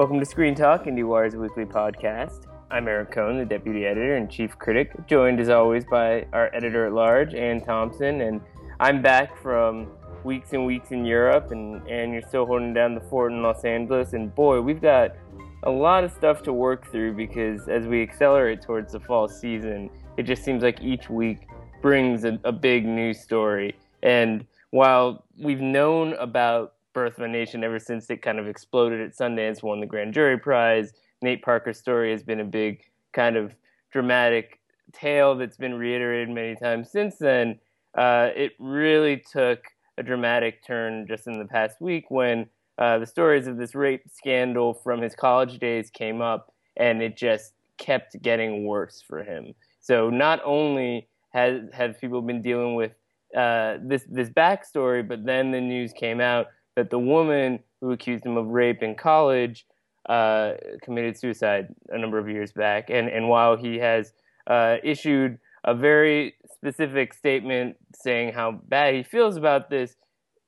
Welcome to Screen Talk, IndieWire's weekly podcast. I'm Eric Kohn, the deputy editor and chief critic, joined as always by our editor at large, Anne Thompson. And I'm back from weeks and weeks in Europe, and, and you're still holding down the fort in Los Angeles. And boy, we've got a lot of stuff to work through because as we accelerate towards the fall season, it just seems like each week brings a, a big news story. And while we've known about Birth of a Nation ever since it kind of exploded at Sundance, won the Grand Jury Prize, Nate Parker's story has been a big kind of dramatic tale that's been reiterated many times since then. Uh, it really took a dramatic turn just in the past week when uh, the stories of this rape scandal from his college days came up, and it just kept getting worse for him. So not only has have people been dealing with uh, this this backstory, but then the news came out that the woman who accused him of rape in college uh, committed suicide a number of years back. And, and while he has uh, issued a very specific statement saying how bad he feels about this,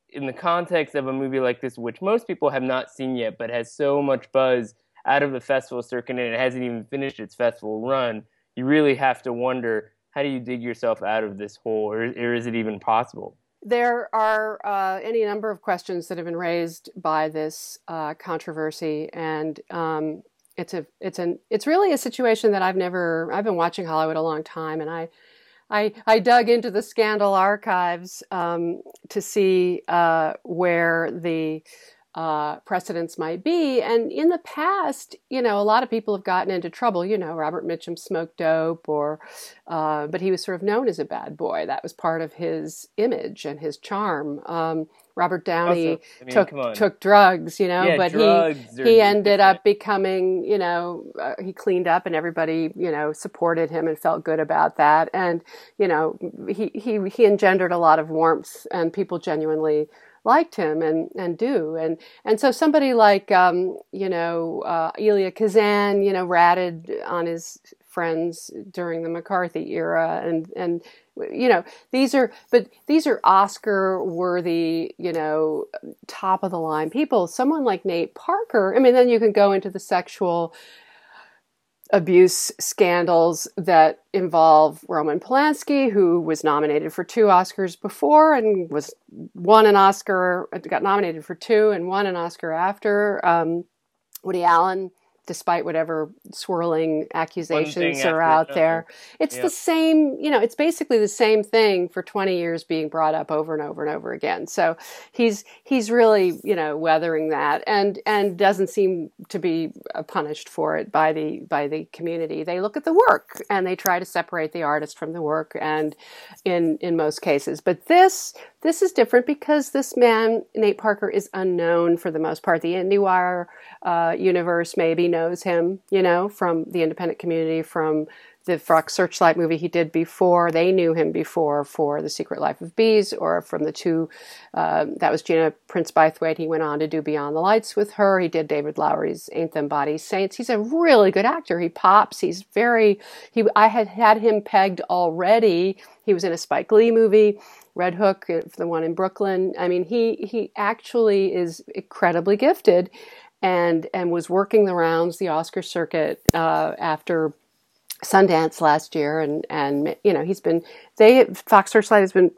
in the context of a movie like this, which most people have not seen yet, but has so much buzz out of the festival circuit and it hasn't even finished its festival run, you really have to wonder how do you dig yourself out of this hole, or, or is it even possible? There are uh, any number of questions that have been raised by this uh, controversy, and um, it's a it's an it's really a situation that I've never I've been watching Hollywood a long time, and I I, I dug into the scandal archives um, to see uh, where the uh, precedents might be. And in the past, you know, a lot of people have gotten into trouble. You know, Robert Mitchum smoked dope, or uh, but he was sort of known as a bad boy. That was part of his image and his charm. Um, Robert Downey also, I mean, took took drugs, you know, yeah, but he he ended up becoming, you know, uh, he cleaned up and everybody, you know, supported him and felt good about that. And you know, he he he engendered a lot of warmth, and people genuinely liked him and and do. And and so somebody like um, you know uh, Elia Kazan you know ratted on his friends during the McCarthy era and and you know these are but these are Oscar worthy you know top of the line people. Someone like Nate Parker I mean then you can go into the sexual abuse scandals that involve Roman Polanski, who was nominated for two Oscars before and was won an Oscar, got nominated for two and won an Oscar after. Um, Woody Allen despite whatever swirling accusations are out there. It's the same, you know, it's basically the same thing for 20 years being brought up over and over and over again. So he's he's really, you know, weathering that and and doesn't seem to be uh, punished for it by the by the community. They look at the work and they try to separate the artist from the work and in in most cases. But this this is different because this man, Nate Parker, is unknown for the most part. The IndieWire uh, universe maybe knows him, you know, from the independent community, from the Fox Searchlight movie he did before. They knew him before for The Secret Life of Bees or from the two, uh, that was Gina Prince Bythewood. He went on to do Beyond the Lights with her. He did David Lowery's Ain't Them Body Saints. He's a really good actor. He pops. He's very, he, I had had him pegged already. He was in a Spike Lee movie. Red Hook, uh, the one in Brooklyn. I mean, he he actually is incredibly gifted, and and was working the rounds, the Oscar circuit uh, after Sundance last year, and and you know he's been they Fox Searchlight has been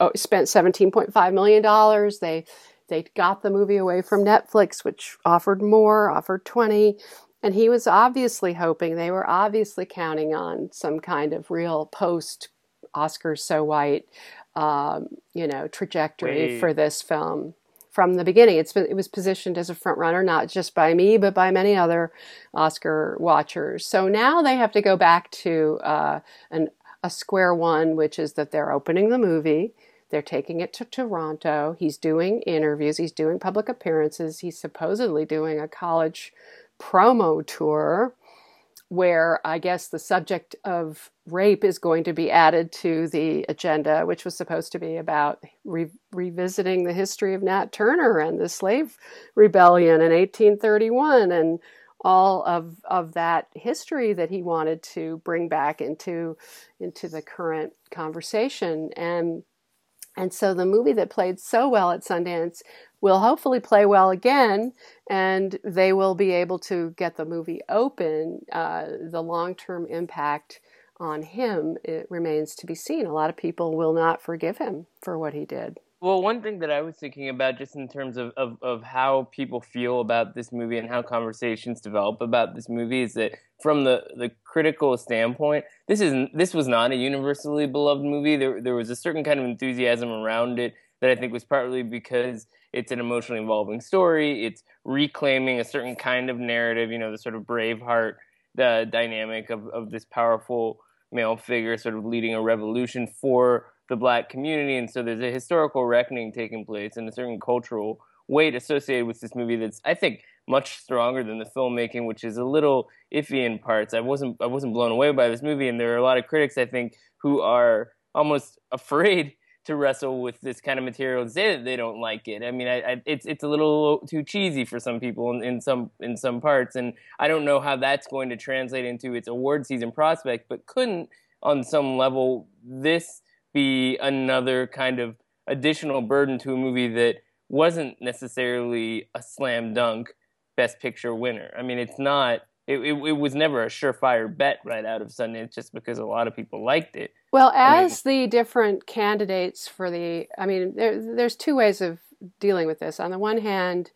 oh, spent seventeen point five million dollars. They they got the movie away from Netflix, which offered more, offered twenty. And he was obviously hoping, they were obviously counting on some kind of real post Oscars so white um, you know trajectory Wait. for this film from the beginning. It's it was positioned as a front runner, not just by me, but by many other Oscar watchers. So now they have to go back to uh, an, a square one, which is that they're opening the movie. They're taking it to Toronto. He's doing interviews. He's doing public appearances. He's supposedly doing a college promo tour where I guess the subject of rape is going to be added to the agenda, which was supposed to be about re- revisiting the history of Nat Turner and the slave rebellion in 1831 and all of, of that history that he wanted to bring back into into the current conversation and And so the movie that played so well at Sundance will hopefully play well again, and they will be able to get the movie open. Uh, the long term impact on him it remains to be seen. A lot of people will not forgive him for what he did. Well, one thing that I was thinking about just in terms of, of, of how people feel about this movie and how conversations develop about this movie is that from the, the critical standpoint, this is this was not a universally beloved movie. There there was a certain kind of enthusiasm around it that I think was partly because it's an emotionally involving story. It's reclaiming a certain kind of narrative, you know, the sort of Braveheart the dynamic of, of this powerful male figure sort of leading a revolution for the black community. And so there's a historical reckoning taking place and a certain cultural weight associated with this movie that's, I think, much stronger than the filmmaking, which is a little iffy in parts. I wasn't I wasn't blown away by this movie, and there are a lot of critics I think who are almost afraid to wrestle with this kind of material and say that they don't like it. I mean, I, I, it's it's a little too cheesy for some people in, in, some in some parts, and I don't know how that's going to translate into its award season prospect. But couldn't on some level this be another kind of additional burden to a movie that wasn't necessarily a slam dunk best picture winner? I mean, it's not. It, it, it was never a surefire bet right out of Sundance just because a lot of people liked it. Well, as I mean, the different candidates for the, I mean, there, there's two ways of dealing with this. On the one hand,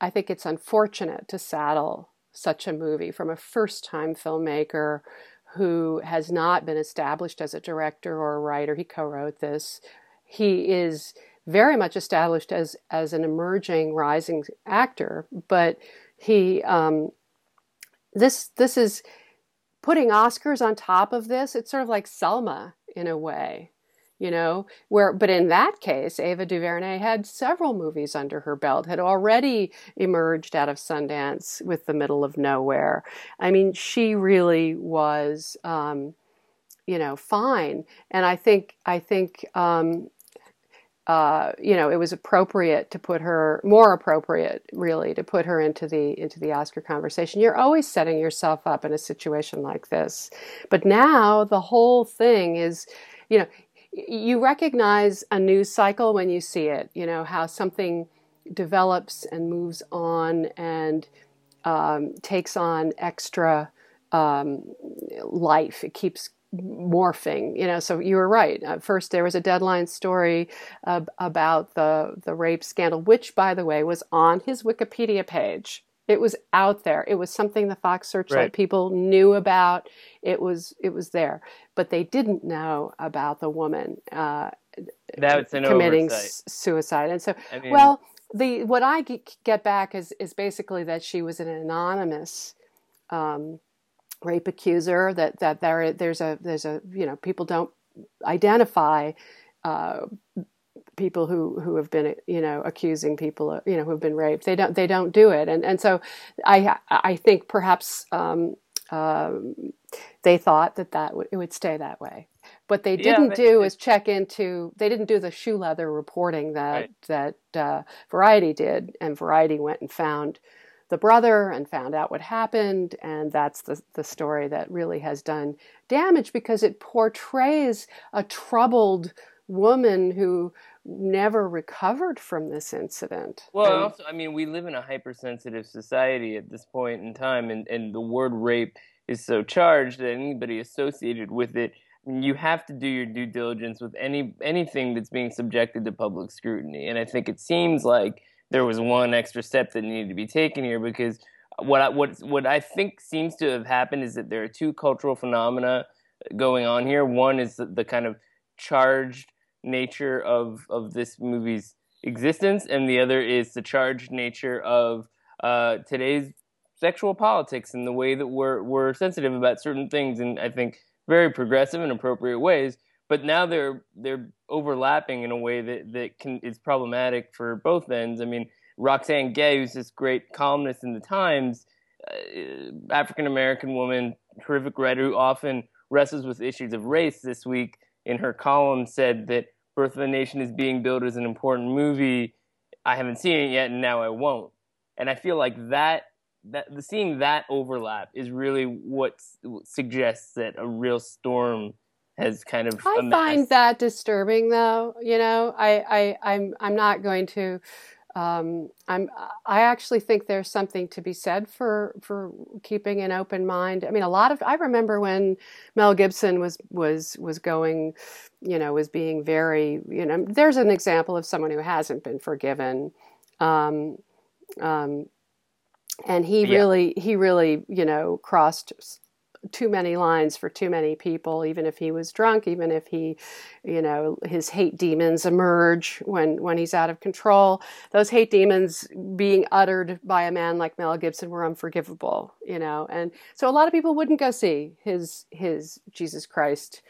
I think it's unfortunate to saddle such a movie from a first time filmmaker who has not been established as a director or a writer. He co wrote this. He is very much established as, as an emerging, rising actor, but he, um, this, this is putting Oscars on top of this. It's sort of like Selma in a way you know where but in that case ava duvernay had several movies under her belt had already emerged out of sundance with the middle of nowhere i mean she really was um, you know fine and i think i think um, uh, you know, it was appropriate to put her more appropriate, really, to put her into the into the Oscar conversation. You're always setting yourself up in a situation like this, but now the whole thing is, you know, you recognize a news cycle when you see it. You know how something develops and moves on and um, takes on extra um, life. It keeps morphing you know so you were right. Uh, first there was a deadline story uh, about the the rape scandal which by the way was on his wikipedia page. It was out there. It was something the fox searchlight right. people knew about. It was it was there. But they didn't know about the woman uh, That's committing s- suicide. And so I mean, well the what i get back is is basically that she was an anonymous um, rape accuser that that there there's a there's a you know people don't identify uh, people who who have been you know accusing people you know who have been raped. They don't they don't do it. And and so I I think perhaps um, um, they thought that that would, it would stay that way. What they didn't yeah, do is check into they didn't do the shoe leather reporting that right. that uh, variety did and variety went and found the brother and found out what happened. And that's the, the story that really has done damage because it portrays a troubled woman who never recovered from this incident. Well, and, also, I mean, we live in a hypersensitive society at this point in time, and, and the word rape is so charged that anybody associated with it you have to do your due diligence with any anything that's being subjected to public scrutiny and i think it seems like there was one extra step that needed to be taken here because what I, what what I think seems to have happened is that there are two cultural phenomena going on here. One is the, the kind of charged nature of of this movie's existence, and the other is the charged nature of uh, today's sexual politics and the way that we're we're sensitive about certain things, and I think very progressive and appropriate ways but now they're they're overlapping in a way that that can is problematic for both ends. I mean, Roxane Gay, who's this great columnist in the Times, uh, African American woman, terrific writer who often wrestles with issues of race. This week in her column said that Birth of a Nation is being billed as an important movie. I haven't seen it yet, and now I won't. And I feel like that that the seeing that overlap is really what suggests that a real storm has kind of. I find that disturbing, though. You know, I, I I'm I'm not going to. Um, I'm I actually think there's something to be said for for keeping an open mind. I mean, a lot of I remember when Mel Gibson was was was going, you know, was being very you know. There's an example of someone who hasn't been forgiven. Um, um, and he yeah. really he really you know crossed too many lines for too many people even if he was drunk even if he you know his hate demons emerge when when he's out of control. Those hate demons being uttered by a man like Mel Gibson were unforgivable you know and so a lot of people wouldn't go see his his Jesus Christ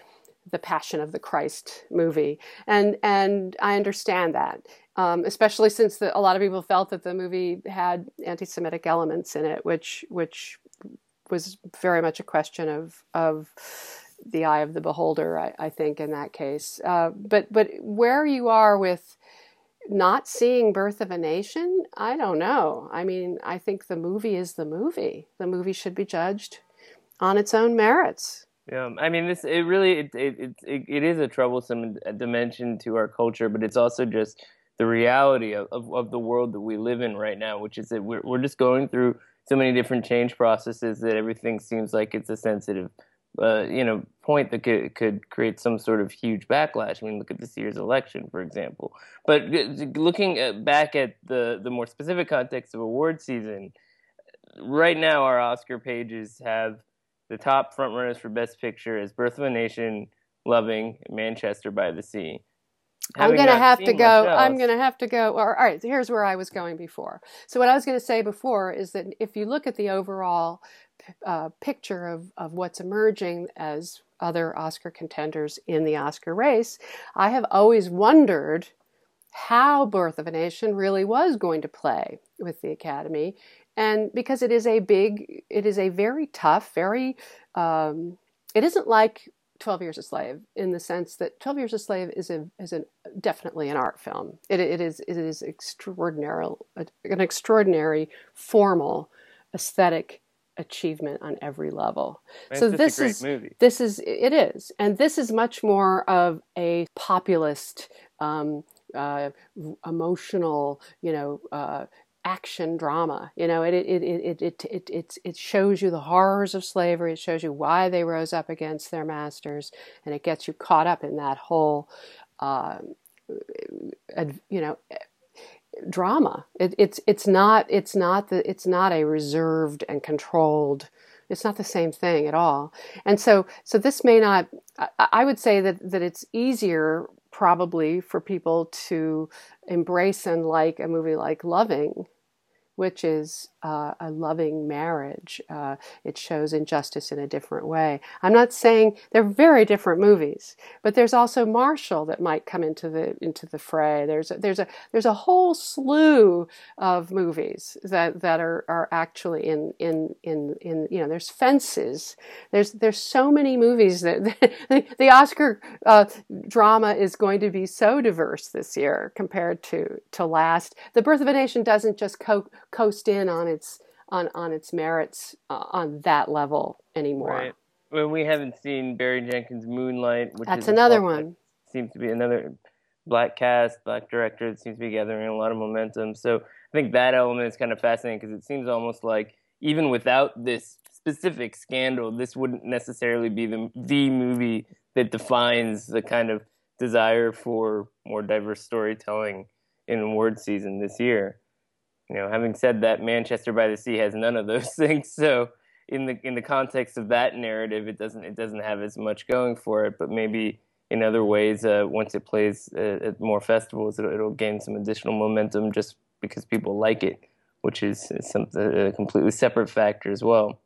the Passion of the Christ movie. And and I understand that um, especially since the, a lot of people felt that the movie had anti-Semitic elements in it, which which was very much a question of of the eye of the beholder. I, I think in that case, uh, but but where you are with not seeing Birth of a Nation, I don't know. I mean, I think the movie is the movie. The movie should be judged on its own merits. Yeah, I mean, this it really it it it, it is a troublesome dimension to our culture, but it's also just the reality of, of, of, the world that we live in right now, which is that we're, we're just going through so many different change processes that everything seems like it's a sensitive, uh, you know, point that could, could create some sort of huge backlash. I mean, look at this year's election, for example. But looking at, back at the, the more specific context of award season, right now our Oscar pages have the top frontrunners for Best Picture as Birth of a Nation, Loving, Manchester by the Sea. I'm going to have to go. I'm going to have to go. All right, here's where I was going before. So, what I was going to say before is that if you look at the overall uh, picture of, of what's emerging as other Oscar contenders in the Oscar race, I have always wondered how Birth of a Nation really was going to play with the Academy. And because it is a big, it is a very tough, very, um, it isn't like 12 Years a Slave in the sense that 12 Years a Slave is a is a, definitely an art film. It, it is it is extraordinary an extraordinary formal aesthetic achievement on every level. so this is movie. this is it is, and this is much more of a populist. Um, uh, emotional, you know, uh, action drama. You know, it it it it it it it, shows you the horrors of slavery. It shows you why they rose up against their masters, and it gets you caught up in that whole, uh, you know, drama. It, it's it's not it's not the it's not a reserved and controlled. It's not the same thing at all. And so so this may not. I, I would say that that it's easier probably for people to embrace and like a movie like Loving which is uh, a loving marriage. Uh, it shows injustice in a different way. I'm not saying they're very different movies, but there's also Marshall that might come into the into the fray. There's a, there's a there's a whole slew of movies that that are are actually in in in in you know there's Fences. There's there's so many movies that the Oscar uh, drama is going to be so diverse this year compared to to last. The Birth of a Nation doesn't just co- coast in on its on on its merits uh, on that level anymore. Right. Well, we haven't seen Barry Jenkins' Moonlight, which that's another one. Seems to be another black cast, black director that seems to be gathering a lot of momentum. So I think that element is kind of fascinating because it seems almost like even without this specific scandal, this wouldn't necessarily be the the movie that defines the kind of desire for more diverse storytelling in award season this year you know, having said that, Manchester by the Sea has none of those things. So in the in the context of that narrative, it doesn't it doesn't have as much going for it. But maybe in other ways, uh, once it plays uh, at more festivals, it'll, it'll, gain some additional momentum just because people like it, which is, is some, a completely separate factor as well.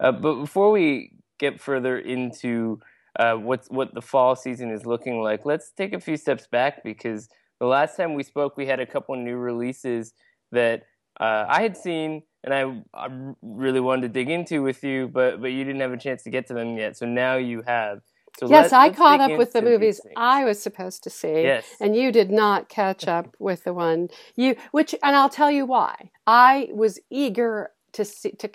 Uh, but before we get further into uh, what's what the fall season is looking like, let's take a few steps back because the last time we spoke, we had a couple new releases that uh, I had seen and I, I really wanted to dig into with you, but but you didn't have a chance to get to them yet. So now you have. So yes, I caught up with the movies I was supposed to see, yes. and you did not catch up with the one you which, and I'll tell you why. I was eager to see to,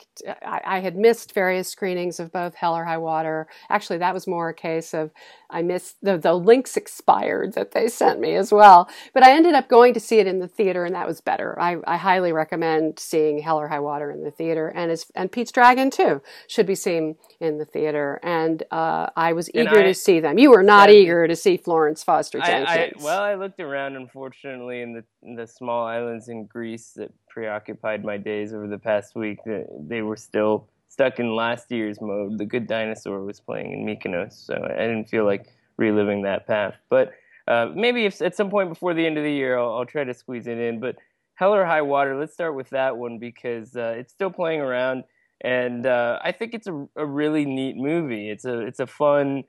I, I, had missed various screenings of both Hell or High Water. Actually, that was more a case of I missed the the links expired that they sent me as well. But I ended up going to see it in the theater, and that was better. I, I highly recommend seeing Hell or High Water in the theater, and as and Pete's Dragon too should be seen in the theater. And uh, I was eager I, to see them. You were not eager to see Florence Foster Jenkins. I, well, I looked around, unfortunately, in the in the small islands in Greece that preoccupied my days over the past week. They were still stuck in last year's mode. The Good Dinosaur was playing in Mykonos, so I didn't feel like reliving that path. But uh, maybe if at some point before the end of the year, I'll, I'll, try to squeeze it in. But Hell or High Water, let's start with that one because uh, it's still playing around, and uh, I think it's a, a really neat movie. It's a it's a fun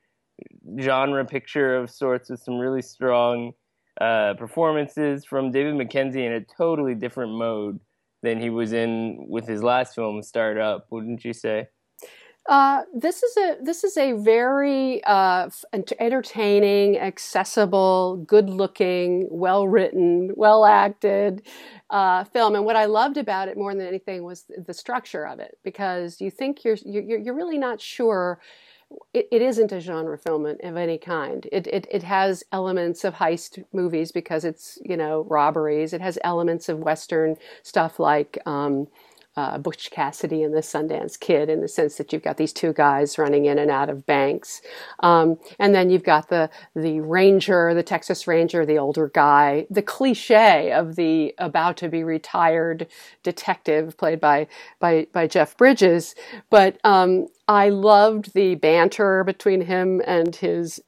genre picture of sorts with some really strong uh, performances from David Mackenzie in a totally different mode than he was in with his last film, Starred Up. Wouldn't you say? Uh, this is a this is a very uh, entertaining, accessible, good-looking, well-written, well-acted uh, film. And what I loved about it more than anything was the structure of it, because you think you're you're, you're really not sure it, it isn't a genre film of any kind. It, it it has elements of heist movies because it's you know robberies. It has elements of western stuff like um, uh, Butch Cassidy and the Sundance Kid in the sense that you've got these two guys running in and out of banks, um, and then you've got the the ranger, the Texas Ranger, the older guy, the cliche of the about to be retired detective played by by by Jeff Bridges. But um, I loved the banter between him and his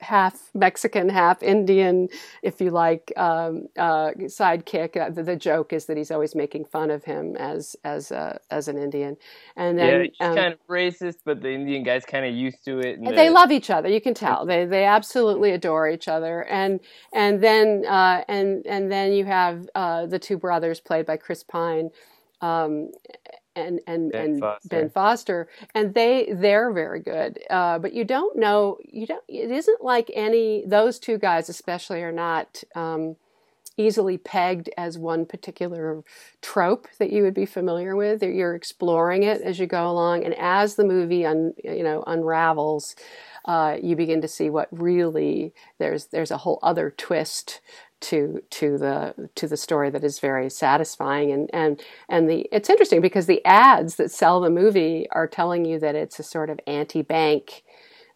half Mexican, half Indian, if you like, um, uh, sidekick. Uh, the, the, joke is that he's always making fun of him as as uh, as an Indian, and then yeah, he's um, kind of racist, but the Indian guy's kind of used to it. they the, love each other. You can tell they they absolutely adore each other, and and then uh, and and then you have uh, the two brothers played by Chris Pine. Um, and and ben and Foster. Ben Foster, and they they're very good. Uh, but you don't know you don't. It isn't like any those two guys especially are not. Um, easily pegged as one particular trope that you would be familiar with. You're exploring it as you go along, and as the movie un, you know unravels, uh, you begin to see what really there's there's a whole other twist to to the to the story that is very satisfying. And and and the it's interesting because the ads that sell the movie are telling you that it's a sort of anti-bank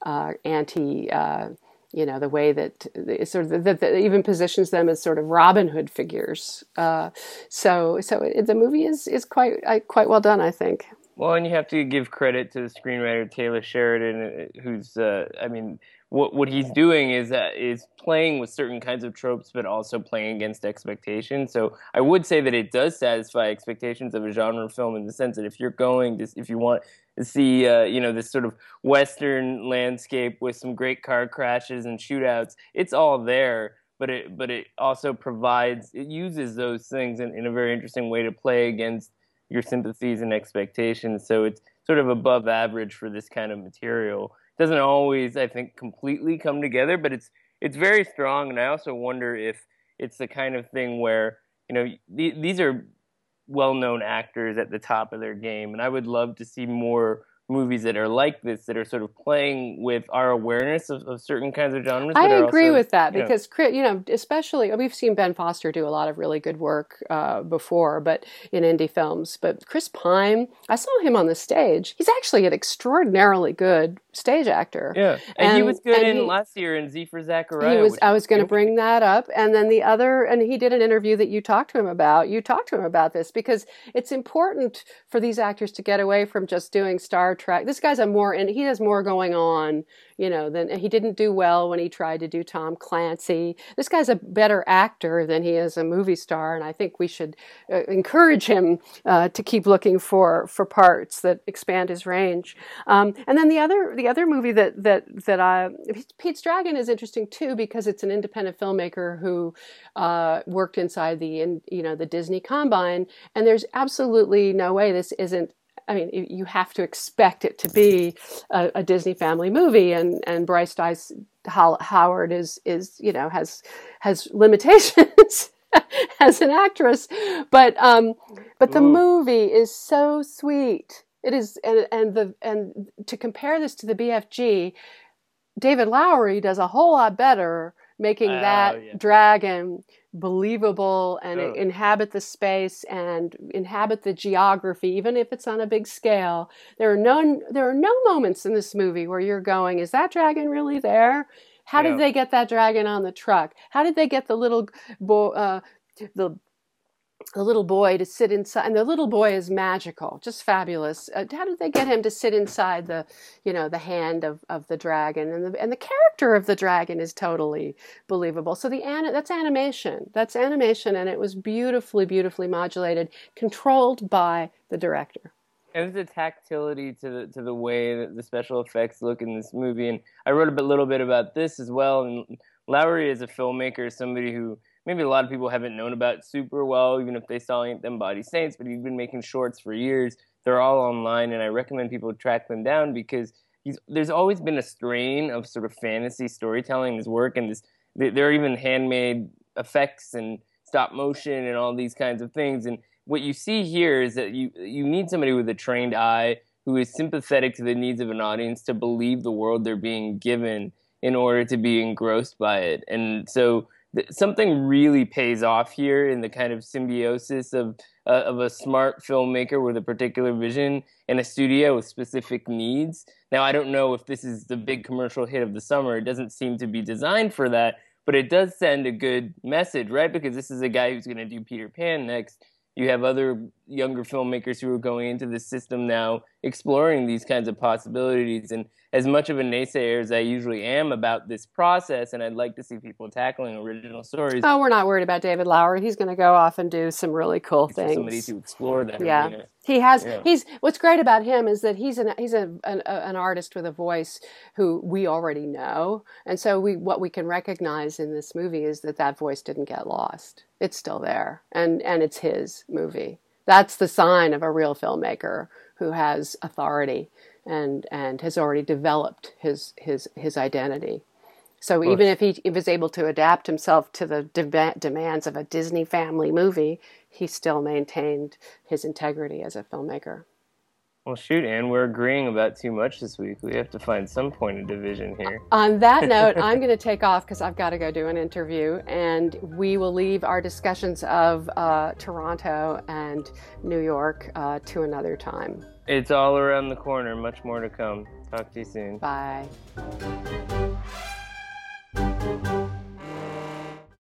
uh, anti uh, you know the way that sort of that, even positions them as sort of Robin Hood figures. Uh, so so it, the movie is is quite quite well done I think. Well and you have to give credit to the screenwriter Taylor Sheridan uh, who's uh, I mean what what he's doing is uh, is playing with certain kinds of tropes, but also playing against expectations. So I would say that it does satisfy expectations of a genre film in the sense that if you're going to, if you want to see, uh, you know, this sort of western landscape with some great car crashes and shootouts, it's all there. But it but it also provides it uses those things in, in a very interesting way to play against your sympathies and expectations. So it's sort of above average for this kind of material doesn't always, I think, completely come together, but it's it's very strong. And I also wonder if it's the kind of thing where you know th- these are well-known actors at the top of their game, and I would love to see more movies that are like this that are sort of playing with our awareness of, of certain kinds of genres. I agree also, with that you know, because you know, especially we've seen Ben Foster do a lot of really good work uh, before, but in indie films. But Chris Pine, I saw him on the stage. He's actually an extraordinarily good stage actor. Yeah, and, and he was good in he, last year in Z for Zachariah. He was. I was going to bring that up, and then the other, and he did an interview that you talked to him about. You talked to him about this because it's important for these actors to get away from just doing Star Trek. This guy's a more and he has more going on, you know, than he didn't do well when he tried to do Tom Clancy. This guy's a better actor than he is a movie star, and I think we should uh, encourage him uh, to keep looking for for parts that expand his range. Um, and then the other the other movie that that that I Pete's Dragon is interesting too because it's an independent filmmaker who uh, worked inside the in, you know the Disney Combine, and there's absolutely no way this isn't I mean, you have to expect it to be a, a Disney family movie, and and Bryce Dallas Howard is is you know has has limitations. as an actress. But um, but the Ooh. movie is so sweet. It is, and and the and to compare this to the BFG, David Lowery does a whole lot better making uh, that yeah. dragon believable and oh. inhabit the space and inhabit the geography even if it's on a big scale there are no there are no moments in this movie where you're going is that dragon really there how yeah. did they get that dragon on the truck how did they get the little bo- uh, the the little boy to sit inside and the little boy is magical just fabulous. Uh, how did they get him to sit inside the you know the hand of, of the dragon? And the, and the character of the dragon is totally believable. So the that's animation. That's animation and it was beautifully beautifully modulated controlled by the director. And there's a tactility to the to the way that the special effects look in this movie. And i wrote a bit, little bit about this as well. And lowery is a filmmaker somebody who maybe a lot of people haven't known about super well, even if they saw Them Body Saints, but he's been making shorts for years. They're all online, and I recommend people track them down because there's always been a strain of sort of fantasy storytelling in his work, and this, there are even handmade effects and stop motion and all these kinds of things. And what you see here is that you you need somebody with a trained eye who is sympathetic to the needs of an audience to believe the world they're being given in order to be engrossed by it. And so something really pays off here in the kind of symbiosis of uh, of a smart filmmaker with a particular vision and a studio with specific needs. Now, I don't know if this is the big commercial hit of the summer. It doesn't seem to be designed for that, but it does send a good message, right? Because this is a guy who's going to do Peter Pan next. You have other younger filmmakers who are going into the system now, exploring these kinds of possibilities. And as much of a naysayer as I usually am about this process, and I'd like to see people tackling original stories. Oh, we're not worried about David Lowery. He's going to go off and do some really cool things. Somebody to explore that. Yeah, arena. he has. Yeah. He's what's great about him is that he's an he's a, an, an artist with a voice who we already know, and so we what we can recognize in this movie is that that voice didn't get lost. It's still there, and and it's his movie. That's the sign of a real filmmaker who has authority and and has already developed his his his identity. So even if he was able to adapt himself to the de- demands of a Disney family movie, he still maintained his integrity as a filmmaker. Well, shoot, Anne, we're agreeing about too much this week. We have to find some point of division here. On that note, I'm going to take off because I've got to go do an interview, and we will leave our discussions of uh, Toronto and New York uh, to another time. It's all around the corner. Much more to come. Talk to you soon. Bye.